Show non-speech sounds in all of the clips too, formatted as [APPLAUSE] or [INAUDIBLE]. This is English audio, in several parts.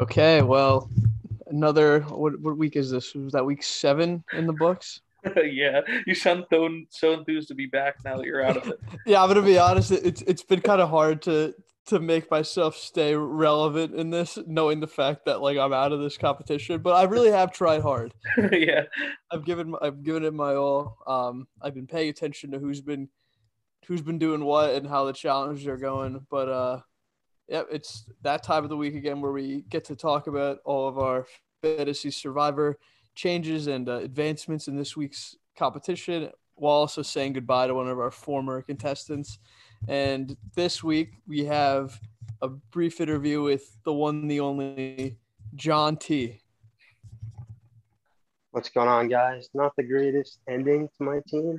Okay, well, another what what week is this? Was that week seven in the books? [LAUGHS] yeah, you sound so, so enthused to be back now that you're out of it. [LAUGHS] yeah, I'm gonna be honest. it- It's it's been kind of hard to to make myself stay relevant in this, knowing the fact that like I'm out of this competition. But I really have tried hard. [LAUGHS] yeah, I've given I've given it my all. Um, I've been paying attention to who's been who's been doing what and how the challenges are going. But uh, yeah, it's that time of the week again where we get to talk about all of our fantasy survivor changes and uh, advancements in this week's competition, while also saying goodbye to one of our former contestants. And this week we have a brief interview with the one, the only John T. What's going on, guys? Not the greatest ending to my team,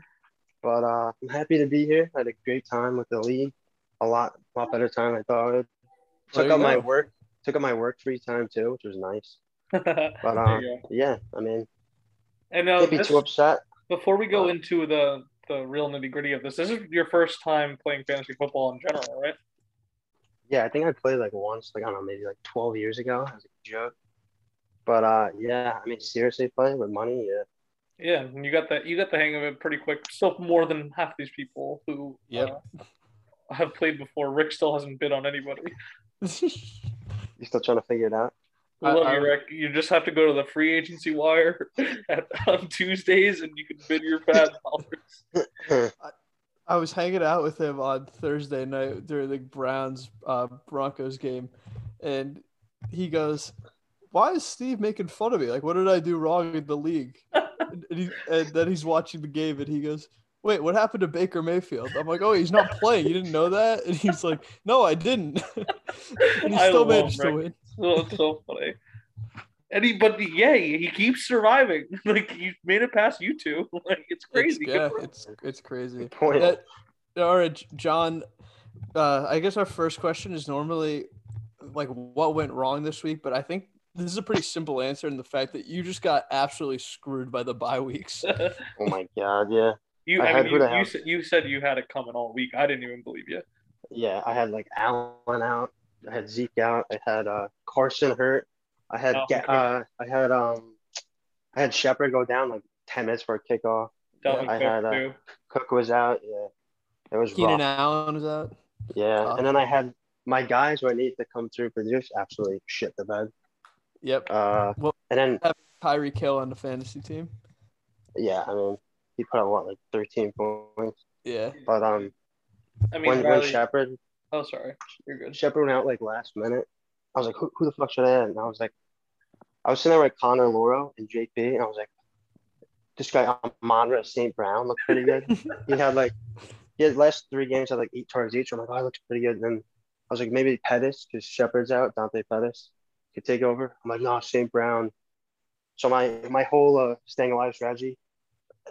but uh, I'm happy to be here. I had a great time with the league. A lot, lot better time I thought I would. There Took you up my work, took up my work free time too, which was nice. [LAUGHS] But There uh, yeah, I mean, and uh, can't be this- too upset. before we go into the the real nitty gritty of this, this is your first time playing fantasy football in general, right? Yeah, I think I played like once, like I don't know, maybe like 12 years ago as a joke. But uh, yeah, I mean, seriously, playing with money, yeah. Yeah, and you got the you got the hang of it pretty quick. Still more than half these people who yeah uh, have played before. Rick still hasn't bid on anybody. [LAUGHS] You still trying to figure it out? We I- love I- you, Rick. You just have to go to the free agency wire [LAUGHS] at, on Tuesdays, and you can bid your fat [LAUGHS] dollars. I was hanging out with him on Thursday night during the Browns uh, Broncos game, and he goes, "Why is Steve making fun of me? Like, what did I do wrong in the league?" and, and, he, and then he's watching the game, and he goes, "Wait, what happened to Baker Mayfield?" I'm like, "Oh, he's not playing. You didn't know that?" And he's like, "No, I didn't." [LAUGHS] and he I still love managed to Rick. win. Oh, it's so funny. And he, but yeah, he keeps surviving. [LAUGHS] Like he made it past you two. [LAUGHS] Like it's crazy. It's, yeah, it's it's crazy. Good point. That- all right, John. Uh, I guess our first question is normally like what went wrong this week, but I think this is a pretty simple answer in the fact that you just got absolutely screwed by the bye weeks. Oh my God, yeah. You, I I, had mean, you, you, said, you said you had it coming all week. I didn't even believe you. Yeah, I had like Allen out. I had Zeke out. I had uh, Carson hurt. I had Oh, Ga- okay. uh, I had um, I had Shepard go down like ten minutes for a kickoff. Dalvin I Cook, had, uh. Cook was out. Yeah, it was Keenan rough. Allen was out. Yeah, Uh, and then I had my guys who I needed to come through for just absolutely shit the bed. Yep. Uh, Well- and then Tyreek Hill on the fantasy team. yeah, I mean he put up what like thirteen points, Yeah. but um, I mean, when when Shepard oh, sorry. You're good. Shepard went out like last minute. I was like, who, who the fuck should I add? And I was like, I was sitting there with Connor Lauro and JP, and I was like, this guy Amon-Ra St. Brown looked pretty good. he had like, he had last three games had like eight targets each. I'm like, oh, that looks pretty good. And then I was like, maybe Pettis because Shepard's out, Dante Pettis could take over. I'm like, no, St. Brown. So my my whole uh, staying alive strategy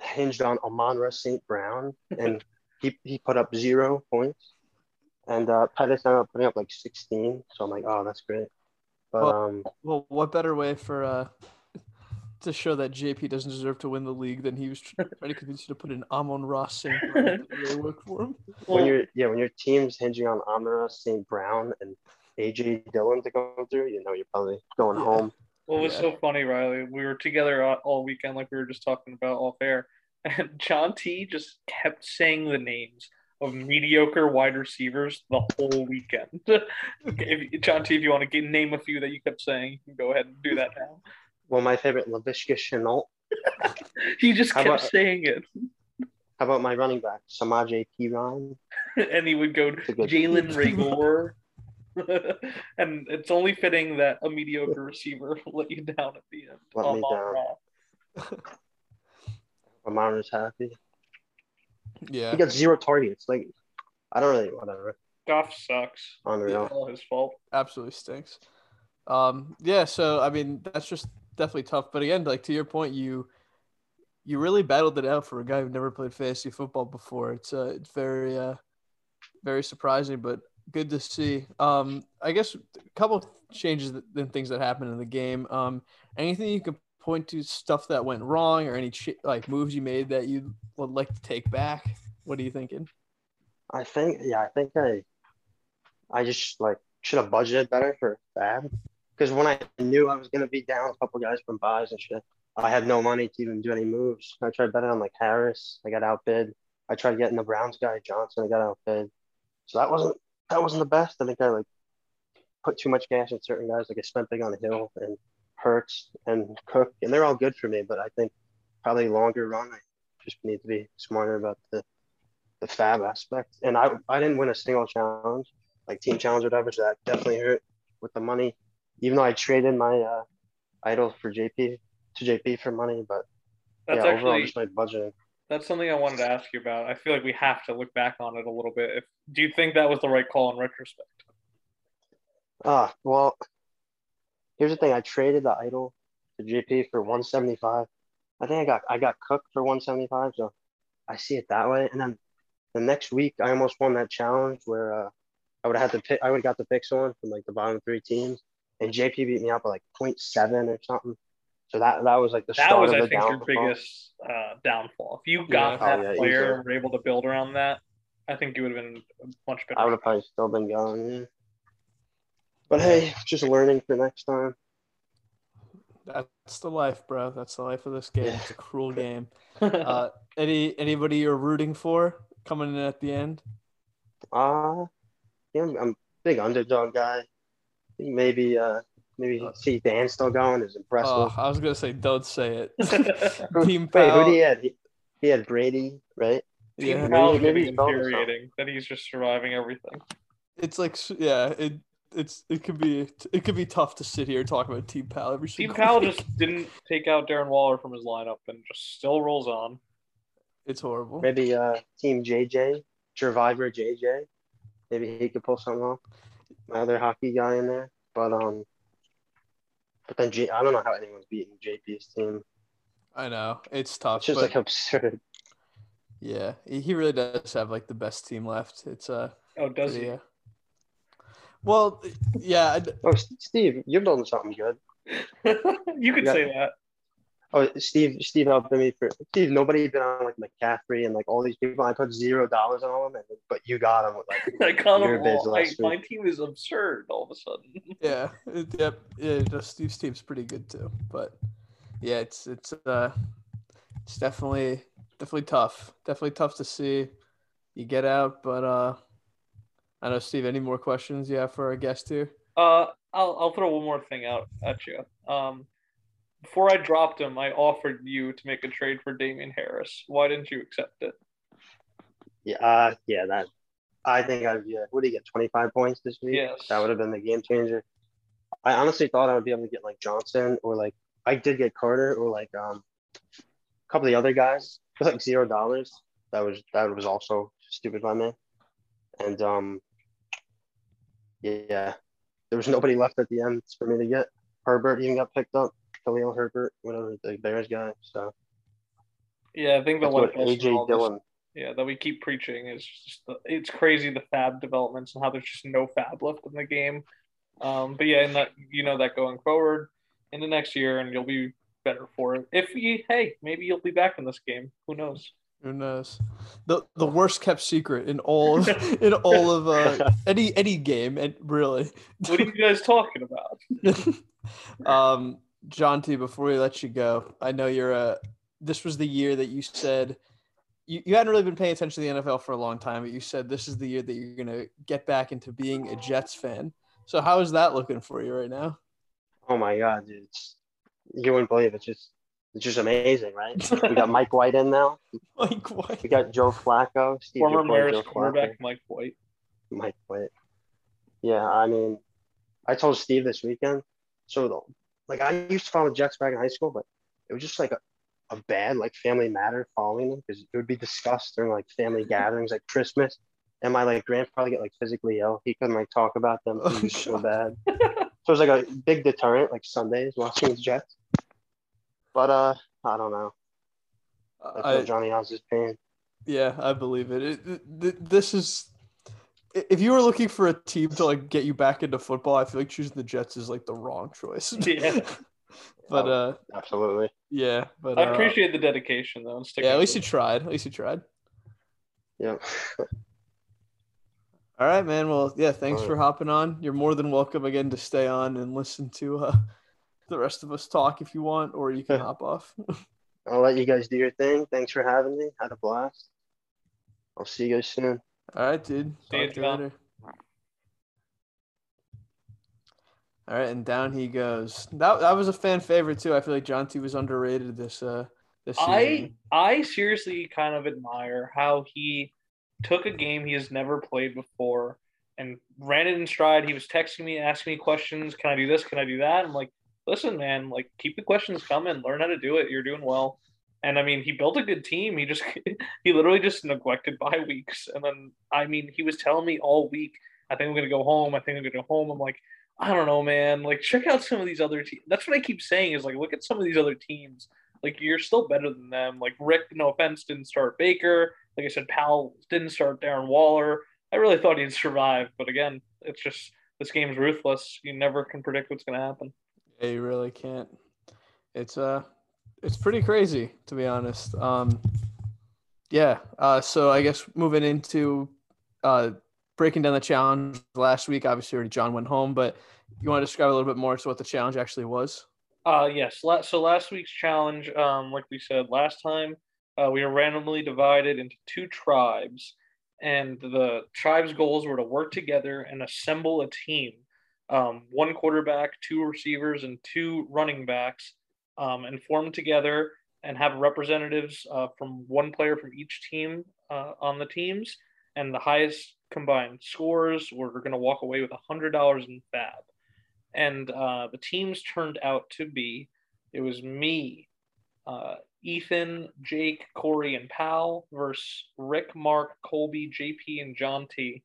hinged on Amon-Ra St. Brown, and he, he put up zero points. And uh, Pettis ended up putting up like 16. So I'm like, oh, that's great. But Well- um, Well, what better way for uh to show that JP doesn't deserve to win the league than he was [LAUGHS] trying to convince you to put in Amon Ross [LAUGHS] St. Brown. It really worked for him. when Well, you're yeah, when your team's hinging on Amara St. Brown and AJ Dillon to come through, you know you're probably going Yeah. home. What was Yeah. so funny, Riley? We were together all- weekend, like we were just talking about off air, [LAUGHS] and John T just kept saying the names of mediocre wide receivers the whole weekend. [LAUGHS] if, John T, if you want to get, name a few that you kept saying, you can go ahead and do that now. Well, my favorite Laviska Shenault. [LAUGHS] He just How kept about- saying it, How about my running back, Samaje Perine? and he would go Jalen Reagor. [LAUGHS] and it's only fitting that a mediocre receiver let you down at the end. Let me Amon down. Ra. Amara's [LAUGHS] happy. Yeah. He got zero targets. Like, I don't really, whatever. Goff sucks. Unreal. It's all his fault. absolutely stinks. Um, yeah, so I mean that's just definitely tough. But again, like to your point, you you really battled it out for a guy who never played fantasy football before. It's uh, it's very uh, very surprising, but good to see. Um, I guess a couple changes and things that happened in the game. Um, anything you could point to stuff that went wrong or any ch- like moves you made that you would like to take back? What are you thinking? I think, yeah, I think I, I just like should have budgeted better for Fab. because when I knew I was gonna be down a couple guys from byes and shit, I had no money to even do any moves. I tried betting on like Harris, I got outbid. I tried getting the Browns guy Johnson, I got outbid. So that wasn't that wasn't the best. I think I like put too much gas in certain guys. Like I spent big on Hill and Hurts and Cook, and they're all good for me. But I think probably longer run, I just need to be smarter about the the fab aspect. And I I didn't win a single challenge, like team challenge or whatever. So that definitely hurt with the money. Even though I traded my uh, idol for JP to JP for money, but That's yeah, overall actually just my budgeting. That's something I wanted to ask you about. I feel like we have to look back on it a little bit. If do you think that was the right call in retrospect? Ah, well, here's the thing. I traded the idol to JP for 175. I think I got I got cooked for 175, so I see it that way. And then the next week, I almost won that challenge where uh, I would have had to pick. I would have got the pick someone from like the bottom three teams, and JP beat me out by like 0.7 or something. So that that was like the That start was, of I the think, your biggest uh, downfall. If you got Yeah. that Oh, yeah, player easily. and were able to build around that, I think you would have been much better. I would have probably still been going. Yeah. But hey, just learning for next time. That's the life, bro. That's the life of this game. Yeah. It's a cruel [LAUGHS] game. Uh, any anybody you're rooting for coming in at the end? Uh yeah, I'm, I'm a big underdog guy. I think maybe uh maybe Uh, see Dan still going is impressive. Oh, I was gonna say, don't say it. [LAUGHS] [LAUGHS] Team Wait, who do he had? He, he had Brady, right? Team Yeah, maybe- maybe he's infuriating that he's just surviving everything. it's like yeah, it it's it could be it could be tough to sit here and talk about Team Pal every Team single Powell week. just didn't take out Darren Waller from his lineup and just still rolls on. it's horrible. Maybe uh Team JJ, Survivor JJ. Maybe he could pull something off. My other hockey guy in there, but um, but then J, I don't know how anyone's beating JP's team. I know it's tough. It's just but like absurd. yeah, he he really does have like the best team left. It's uh, Oh, does pretty, he? uh, well, yeah, I d- Oh, Steve, you're building something good. [LAUGHS] you could Yeah. say that. Oh, Steve, Steve helped me for Steve. Nobody been on like McCaffrey and like all these people. I put zero dollars on them, and, but you got them with like [LAUGHS] I caught Your him bids all. I, my team is absurd all of a sudden. [LAUGHS] yeah, it, yep, yeah. Just Steve's team's pretty good too, but yeah, it's it's uh, it's definitely definitely tough. Definitely tough to see you get out, but uh, I don't know Steve. Any more questions you have for our guest here? Uh, I'll I'll throw one more thing out at you. Um, before I dropped him, I offered you to make a trade for Damien Harris. Why didn't you accept it? yeah, uh, yeah. That I think I'd yeah. What do you get? Twenty five points this week. Yes. That would have been the game changer. I honestly thought I would be able to get like Johnson or like I did get Carter or like um a couple of the other guys for like zero dollars. That was that was also stupid by me. And um yeah, there was nobody left at the end for me to get. Herbert even got picked up. Khalil Herbert, whatever the Bears guy. So Yeah, I think the that's one AJ all this- Dillon. yeah that we keep preaching is just the, it's crazy the fab developments and how there's just no fab left in the game. Um, but yeah, and that you know that going forward in the next year, and you'll be better for it. If you hey, maybe you'll be back in this game. Who knows? Who knows? The the worst kept secret in all of, [LAUGHS] in all of uh, any any game, and really. What are you guys talking about? [LAUGHS] um, John T, before we let you go, I know you're a. This was the year that you said you, you hadn't really been paying attention to the NFL for a long time, but you said this is the year that you're gonna get back into being a Jets fan. So how is that looking for you right now? Oh my god, dude. It's, you wouldn't believe it. It's just it's just amazing, right? we got Mike White in now. [LAUGHS] Like what? We got Joe Flacco. Steve, Former your boy Mariners Joe Flacco. quarterback Mike White. Mike White. Yeah, I mean, I told Steve this weekend. So the, like I used to follow the Jets back in high school, but it was just like a, a bad like family matter following them because it would be discussed during like family [LAUGHS] gatherings like Christmas. And my like grandfather get like physically ill. He couldn't like talk about them. Oh, It was so bad. [LAUGHS] So it was like a big deterrent, like Sundays watching the Jets. But uh, I don't know. I feel I, Johnny Oz's pain. yeah, I believe it. It, it- th- This is. If you were looking for a team to like get you back into football, I feel like choosing the Jets is like the wrong choice. [LAUGHS] Yeah. [LAUGHS] but Oh, uh, Absolutely. yeah, but I uh, appreciate the dedication though. Yeah, at least you tried. At least you tried. Yeah. All right, man. Well, yeah, thanks All for hopping on. You're more than welcome again to stay on and listen to uh, the rest of us talk if you want, or you can [LAUGHS] hop off. I'll let you guys do your thing. Thanks for having me. Had a blast. I'll see you guys soon. All right, dude. See Talk you later. All right, and down he goes. That that was a fan favorite too. I feel like John T was underrated this uh this season. I I seriously kind of admire how he took a game he has never played before and ran it in stride. He was texting me, asking me questions. Can I do this? Can I do that? I'm like, listen, man, like keep the questions coming. Learn how to do it. You're doing well. And I mean, he built a good team. He just [LAUGHS] he literally just neglected bye weeks. And then I mean, he was telling me all week, I think I'm gonna go home. I think I'm gonna go home. I'm like, I don't know, man. Like check out some of these other teams. That's what I keep saying is like look at some of these other teams. Like you're still better than them. Like Rick, no offense, didn't start Baker. Like I said, Powell didn't start Darren Waller. I really thought he'd survive, but again, it's just this game's ruthless. You never can predict what's gonna happen. Yeah, you really can't. It's uh it's pretty crazy to be honest. Um yeah, uh so I guess moving into uh breaking down the challenge last week, obviously already John went home, but you want to describe a little bit more to what the challenge actually was? Uh, yes. So last week's challenge, um, like we said last time, uh, we were randomly divided into two tribes, and the tribes' goals were to work together and assemble a team. Um, one quarterback, two receivers, and two running backs, um, and form together and have representatives uh, from one player from each team uh, on the teams, and the highest combined scores were going to walk away with hundred dollars in fab and uh, the teams turned out to be it was me, uh, Ethan, Jake, Corey, and Pal versus Rick, Mark, Colby, JP, and John T.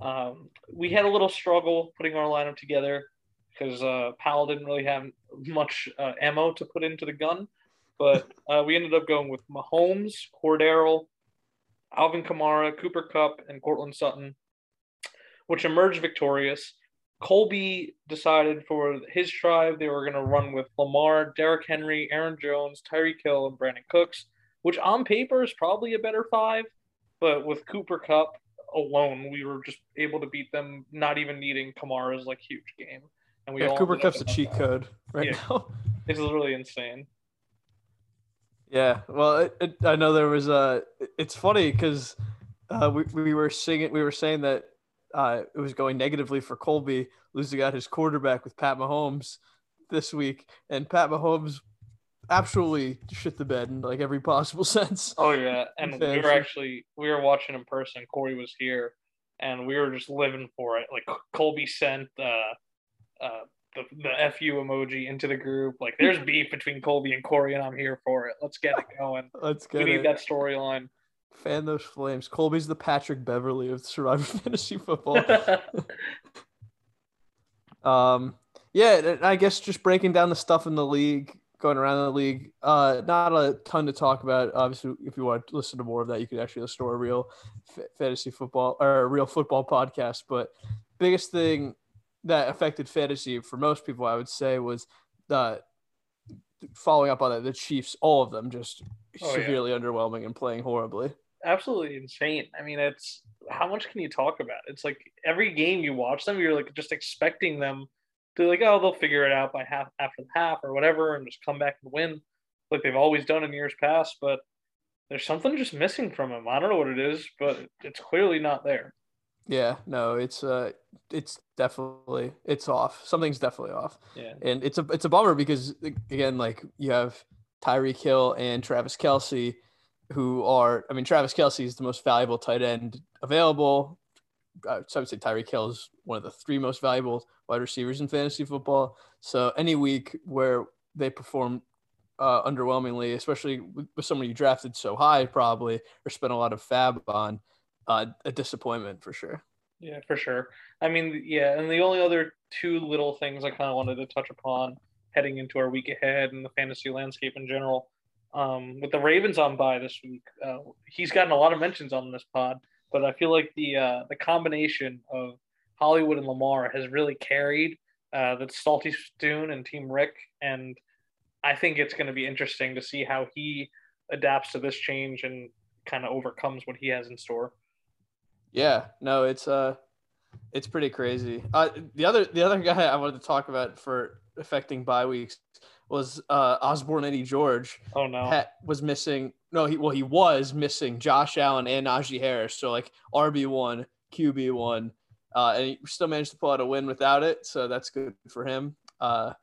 Um, we had a little struggle putting our lineup together because uh, Powell didn't really have much uh, ammo to put into the gun, but [LAUGHS] uh, we ended up going with Mahomes, Cordero, Alvin Kamara, Cooper Kupp, and Courtland Sutton, which emerged victorious. Colby decided for his tribe they were going to run with Lamar, Derrick Henry, Aaron Jones, Tyreek Hill, and Brandin Cooks, which on paper is probably a better five, but with Cooper Kupp alone, we were just able to beat them, not even needing Kamara's like huge game. And we Yeah, all Cooper Kupp's a cheat that. code right Yeah. now. [LAUGHS] It's literally insane. Yeah, well, it, it, I know there was a. It's funny because uh, we we were singing, we were saying that uh, it was going negatively for Colby losing out his quarterback with Pat Mahomes this week, and Pat Mahomes absolutely shit the bed in like every possible [LAUGHS] sense. Oh yeah, and we were actually we were watching in person. Corey was here, and we were just living for it. Like Colby sent uh, uh, the the fu emoji into the group. Like there's beef between Colby and Corey, and I'm here for it. Let's get it going. [LAUGHS] Let's get. we get need that storyline. Fan those flames. Colby's the Patrick Beverley of Survivor [LAUGHS] Fantasy Football. [LAUGHS] Um, yeah, I guess just breaking down the stuff in the league, going around the league. Uh, not a ton to talk about. Obviously, if you want to listen to more of that, you could actually listen to a real f- fantasy football or a real football podcast. But biggest thing that affected fantasy for most people, I would say, was the following up on that. The Chiefs, all of them, just Oh, yeah. severely underwhelming and playing horribly. Absolutely insane. I mean, it's how much can you talk about? It's like every game you watch them, you're like just expecting them to like, oh, they'll figure it out by half after the half or whatever, and just come back and win, like they've always done in years past. But there's something just missing from them. I don't know what it is, but it's clearly not there. Yeah, no, it's uh, it's definitely it's off. Something's definitely off. Yeah. and it's a it's a bummer because again, like you have Tyreek Hill and Travis Kelce, who are I mean Travis Kelce is the most valuable tight end available. Uh, so I would say Tyreek Hill is one of the three most valuable wide receivers in fantasy football. So any week where they perform uh, underwhelmingly, especially with, with someone you drafted so high, probably or spent a lot of fab on, uh, a disappointment for sure. Yeah, for sure. I mean, yeah, and the only other two little things I kind of wanted to touch upon heading into our week ahead and the fantasy landscape in general. Um, with the Ravens on by this week, uh, he's gotten a lot of mentions on this pod, but I feel like the uh, the combination of Hollywood and Lamar has really carried uh, the Salty Stoon and Team Rick, and I think it's going to be interesting to see how he adapts to this change and kind of overcomes what he has in store. Yeah, no, it's uh, it's pretty crazy. Uh, the other the other [LAUGHS] guy I wanted to talk about for affecting bye weeks was uh Osborne Eddie George. Oh no, ha- was missing. No, he well he was missing Josh Allen and Najee Harris. So like RB one, QB one, uh, and he still managed to pull out a win without it. So that's good for him. Uh,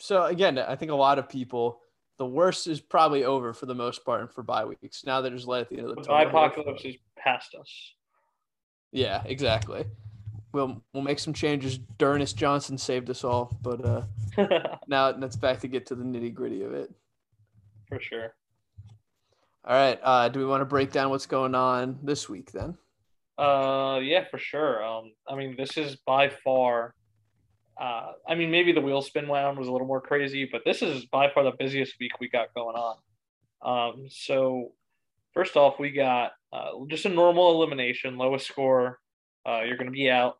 so again, I think a lot of people. The worst is probably over for the most part and for bye weeks. Now they're just let at the end of the the apocalypse is past us. Yeah, exactly. We'll we'll make some changes. D'Ernest Johnson saved us all, but uh, [LAUGHS] now let's back to get to the nitty gritty of it. For sure. All right. Uh, do we want to break down what's going on this week then? Uh, yeah, for sure. Um, I mean, this is by far. Uh, I mean, maybe the wheel spin round was a little more crazy, but this is by far the busiest week we got going on. Um, so first off, we got uh, just a normal elimination, lowest score. Uh, you're going to be out,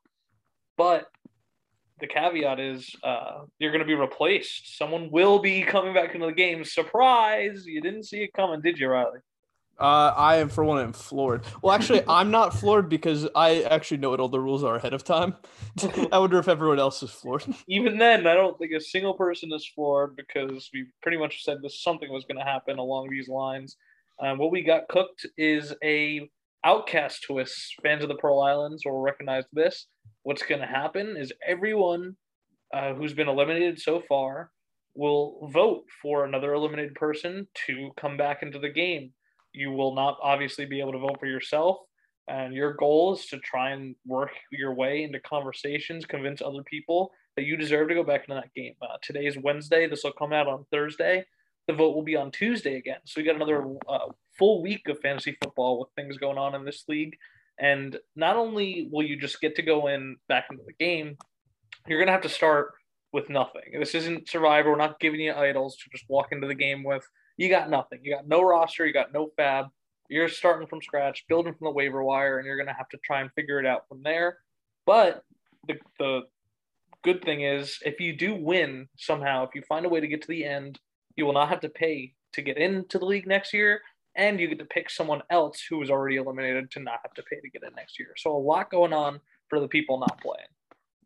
but the caveat is uh, you're going to be replaced. Someone will be coming back into the game. Surprise! You didn't see it coming, did you, Riley? Uh, I am for one am floored. Well, actually, I'm not floored because I actually know what all the rules are ahead of time. [LAUGHS] I wonder if everyone else is floored. [LAUGHS] Even then, I don't think a single person is floored because we pretty much said this something was going to happen along these lines. Um, what we got cooked is a outcast twist. Fans of the Pearl Islands will recognize this. What's going to happen is everyone uh, who's been eliminated so far will vote for another eliminated person to come back into the game. You will not obviously be able to vote for yourself. And your goal is to try and work your way into conversations, convince other people that you deserve to go back into that game. Uh, today is Wednesday. This will come out on Thursday. The vote will be on Tuesday again. So we got another uh, full week of fantasy football with things going on in this league. And not only will you just get to go in back into the game, you're going to have to start with nothing. This isn't Survivor. We're not giving you idols to just walk into the game with. You got nothing. You got no roster. You got no fab. You're starting from scratch, building from the waiver wire, and you're going to have to try and figure it out from there. But the, the good thing is, if you do win somehow, if you find a way to get to the end, you will not have to pay to get into the league next year, and you get to pick someone else who was already eliminated to not have to pay to get in next year. So a lot going on for the people not playing.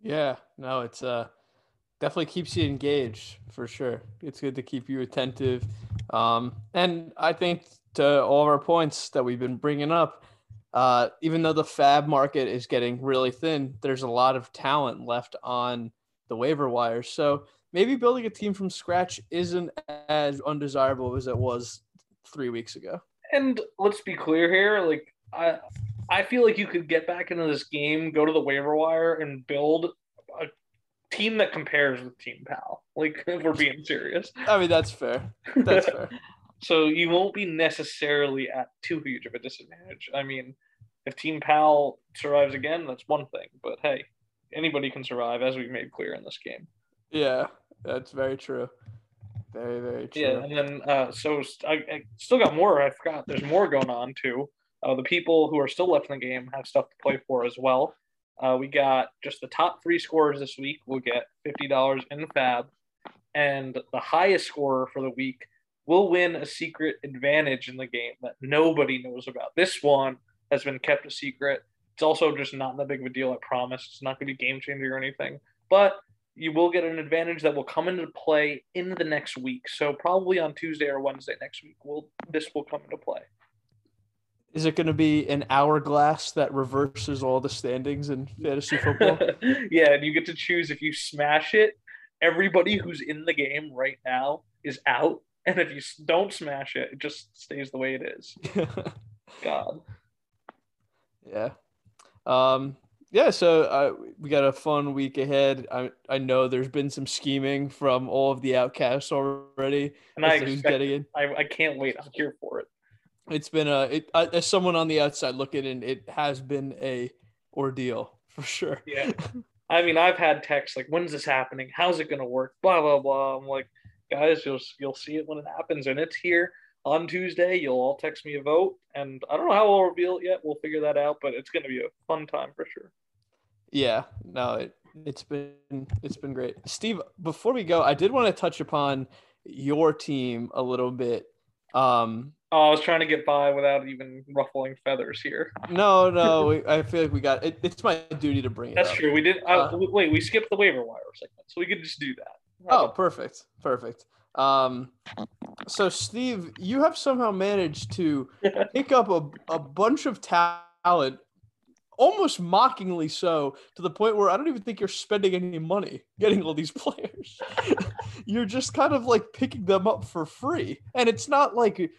Yeah, no, it's uh definitely keeps you engaged for sure. It's good to keep you attentive. Um, and I think to all of our points that we've been bringing up, uh, even though the fab market is getting really thin, there's a lot of talent left on the waiver wire. So maybe building a team from scratch isn't as undesirable as it was three weeks ago. And let's be clear here, like I I feel like you could get back into this game, go to the waiver wire, and build a team that compares with Team Pal. Like if we're being serious. [LAUGHS] I mean that's fair. That's fair. [LAUGHS] so you won't be necessarily at too huge of a disadvantage. I mean, if Team Pal survives again, that's one thing. But hey, anybody can survive, as we've made clear in this game. Yeah, that's very true. Very, very true. Yeah, and then uh, so I, I, still got more. I forgot. There's more going on too. Uh, the people who are still left in the game have stuff to play for as well. Uh, we got just the top three scorers this week will get fifty dollars in Fab, and the highest scorer for the week will win a secret advantage in the game that nobody knows about. This one has been kept a secret. It's also just not that big of a deal. I promise. It's not going to be game changer or anything, but you will get an advantage that will come into play in the next week. So probably on Tuesday or Wednesday next week, will this will come into play. Is it going to be an hourglass that reverses all the standings in fantasy football? [LAUGHS] yeah, and you get to choose if you smash it. Everybody who's in the game right now is out, and if you don't smash it, it just stays the way it is. [LAUGHS] God. Yeah. Um, yeah, so uh, we got a fun week ahead. I I know there's been some scheming from all of the outcasts already. And I who's getting in. I, I can't wait. I'm here for it. It's been a it, uh, as someone on the outside looking in, it has been a ordeal [LAUGHS] for sure. Yeah, I mean, I've had texts like, "When's this happening? How's it gonna work?" Blah blah blah. I'm like, guys, you'll you'll see it when it happens, and it's here on Tuesday. You'll all text me a vote, and I don't know how we'll reveal it yet. We'll figure that out, but it's gonna be a fun time for sure. Yeah, no, it, it's been it's been great. Steve, before we go, I did want to touch upon your team a little bit. Um, Oh, I was trying to get by without even ruffling feathers here. No, no, [LAUGHS] we, I feel like we got it. It's my duty to bring it. That's up. true. We did. Uh, Uh, wait, we skipped the waiver wire segment, so we could just do that. Oh, perfect, perfect. Um, so Steve, you have somehow managed to [LAUGHS] pick up a, a bunch of talent, almost mockingly so, to the point where I don't even think you're spending any money getting all these [LAUGHS] players. [LAUGHS] you're just kind of like picking them up for free, and it's not like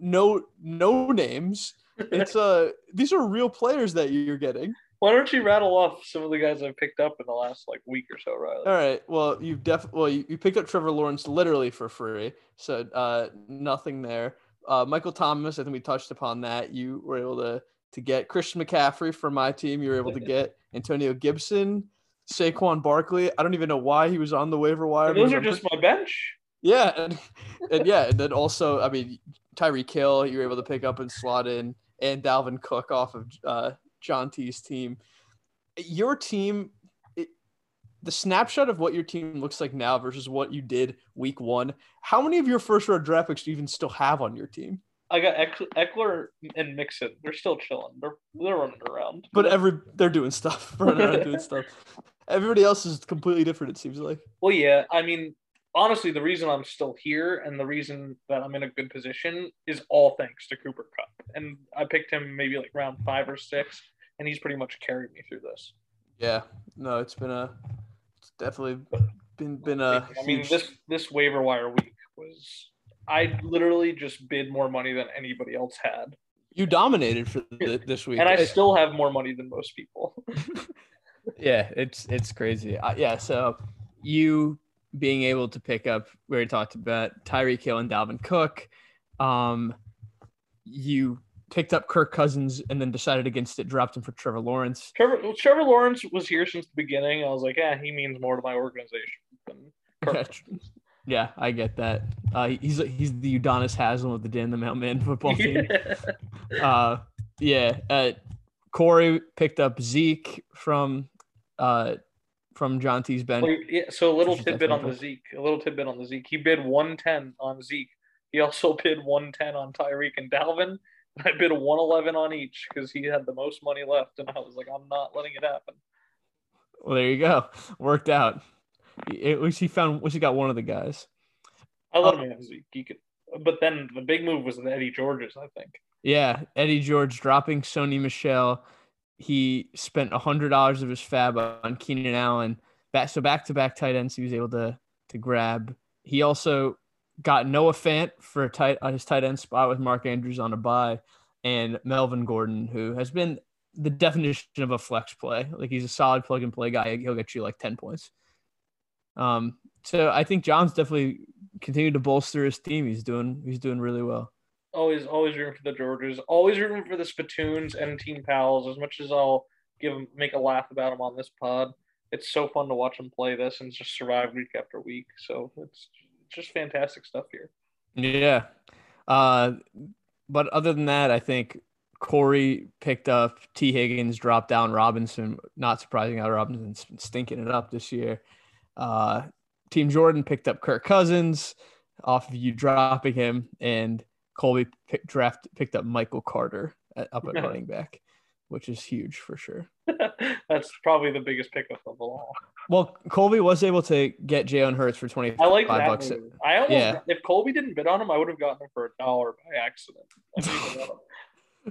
no no names. It's uh these are real players that you're getting. Why don't you rattle off some of the guys I've picked up in the last like week or so, Riley? All right. Well, you've def well you, you picked up Trevor Lawrence literally for free, so uh, nothing there. Uh, Michael Thomas, I think we touched upon that. You were able to to get Christian McCaffrey from my team. You were able to [LAUGHS] get Antonio Gibson, Saquon Barkley. I don't even know why he was on the waiver wire. Those are just my bench. yeah, and, and yeah, and then also, I mean, Tyreek Hill, you were able to pick up and slot in, and Dalvin Cook off of uh, John T's team. Your team, it, the snapshot of what your team looks like now versus what you did week one. How many of your first round draft picks do you even still have on your team? I got Eck- Ekeler and Mixon. They're still chilling. They're they're running around. But every they're doing stuff, [LAUGHS] running around doing stuff. Everybody else is completely different. It seems like. Well, yeah. I mean, honestly, the reason I'm still here and the reason that I'm in a good position is all thanks to Cooper Kupp. And I picked him maybe like round five or six, and he's pretty much carried me through this. Yeah, no, it's been a, it's definitely been been a. I mean, huge- this this waiver wire week was. I literally just bid more money than anybody else had, You dominated for the, this week. and I still have more money than most people. [LAUGHS] Yeah, it's it's crazy. uh, yeah, so You being able to pick up, we already talked about Tyreek Hill and Dalvin Cook. Um, you picked up Kirk Cousins and then decided against it, dropped him for Trevor Lawrence. Trevor Trevor Lawrence was here since the beginning. I was like, yeah, he means more to my organization than Kirk. Yeah, I get that. Uh, he's he's the Udonis Haslem of the Dan the Mailman [LAUGHS] football team. [LAUGHS] uh, yeah. Uh, Corey picked up Zeke from uh, from John T's bench. Well, yeah, so a little tidbit on the Zeke. A little tidbit on the Zeke. He bid 110 on Zeke. He also [LAUGHS] bid 110 on Tyreek and Dalvin. And I bid 111 on each because he had the most money left. And I was like, I'm not letting it happen. Well, there you go. Worked out. At least he found. At least he got one of the guys. I let Oh. Um, him He could, but then the big move was the Eddie Georges, I think. Yeah, Eddie George dropping Sony Michel. He spent a hundred dollars of his fab on Keenan Allen. Back so back to back tight ends he was able to to grab. He also got Noah Fant for a tight on his tight end spot with Mark Andrews on a bye, and Melvin Gordon, who has been the definition of a flex play. Like he's a solid plug and play guy. He'll get you like ten points. Um, so I think John's definitely continued to bolster his team. He's doing he's doing really well. Always, always rooting for the Georges. Always rooting for the Spittoons and Team Pals. As much as I'll give them, make a laugh about them on this pod, it's so fun to watch them play this and just survive week after week. So it's just fantastic stuff here. Yeah. Uh, but other than that, I think Corey picked up Tee Higgins, dropped down Robinson. Not surprising how Robinson's been stinking it up this year. Uh, Team Jordan picked up Kirk Cousins off of you dropping him, and Colby pick, draft picked up Michael Carter at, up at running back, which is huge for sure. [LAUGHS] That's probably the biggest pickup of them all. Well, Colby was able to get Jalen Hurts for twenty I like that bucks. move. I almost, Yeah. if Colby didn't bid on him, I would have gotten him for a dollar by accident. I didn't even know. [LAUGHS]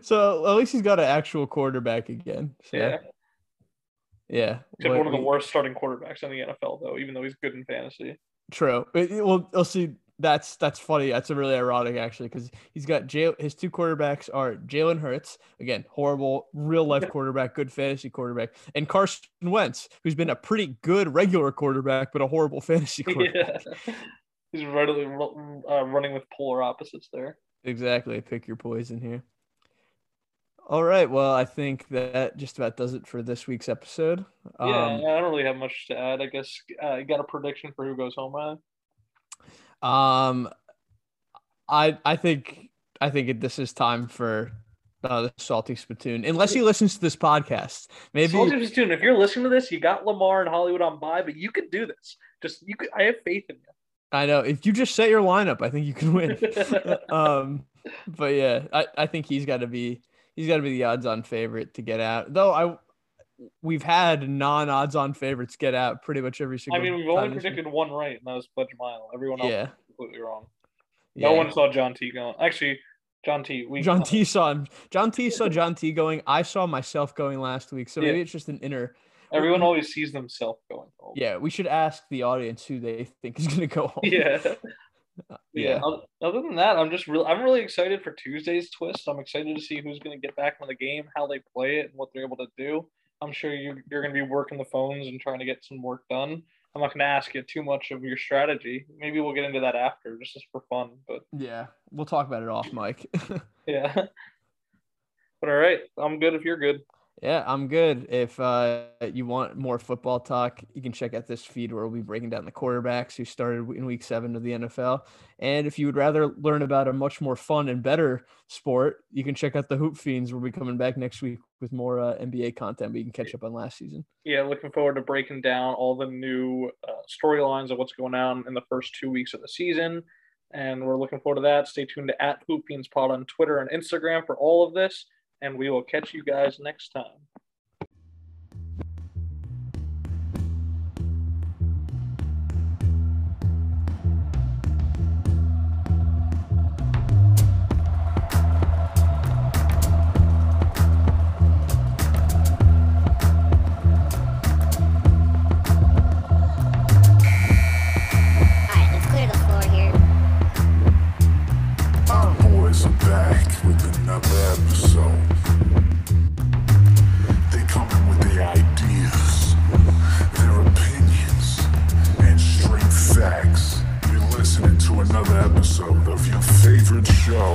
So at least he's got an actual quarterback again. So, yeah, yeah. except What one of the worst starting quarterbacks in the NFL, though. Even though he's good in fantasy. True. It- it- well, I'll see. That's that's funny. That's a really ironic actually because he's got Jay, his two quarterbacks are Jalen Hurts again, horrible real life quarterback, good fantasy quarterback, and Carson Wentz, who's been a pretty good regular quarterback but a horrible fantasy [LAUGHS] quarterback. Yeah. He's readily uh, running with polar opposites there. Exactly. Pick your poison here. All right. Well, I think that just about does it for this week's episode. Yeah, Um, I don't really have much to add. I guess uh, got a prediction for who goes home, man. Um, I I think I think it, this is time for uh, the salty spittoon. Unless he listens to this podcast, maybe Soldier Platoon, if you're listening to this, you got Lamar and Hollywood on by, but you could do this. Just you could. I have faith in you. I know. If you just set your lineup, I think you can win. [LAUGHS] [LAUGHS] um, but yeah, I, I think he's got to be he's got to be the odds-on favorite to get out. Though I we've had non-odds-on favorites get out pretty much every single. I mean, we've only year. predicted one right, and that was Pledge Mile. Everyone else Yeah. completely wrong. No Yeah. one saw John T going. Actually, John T. We John [LAUGHS] T saw him. John T saw John T going. I saw myself going last week, so Yeah. maybe it's just an inner. Everyone always sees themselves going home. Yeah, we should ask the audience who they think is gonna go home. [LAUGHS] Yeah. Yeah. Yeah. Other than that, I'm just real. I'm really excited for Tuesday's twist. I'm excited to see who's going to get back in the game, how they play it, and what they're able to do. I'm sure you, you're going to be working the phones and trying to get some work done. I'm not going to ask you too much of your strategy. Maybe we'll get into that after, just for fun. But Yeah, we'll talk about it off, Mike. [LAUGHS] yeah. [LAUGHS] But all right, I'm good if you're good. Yeah, I'm good. If uh, you want more football talk, you can check out this feed where we'll be breaking down the quarterbacks who started in week seven of the NFL. And if you would rather learn about a much more fun and better sport, you can check out the Hoop Fiends. We'll be coming back next week with more uh, NBA content, but you can catch up on last season. Yeah, looking forward to breaking down all the new uh, storylines of what's going on in the first two weeks of the season. And we're looking forward to that. Stay tuned to at Hoop Fiends Pod on Twitter and Instagram for all of this. And we will catch you guys next time. You're listening to another episode of your favorite show,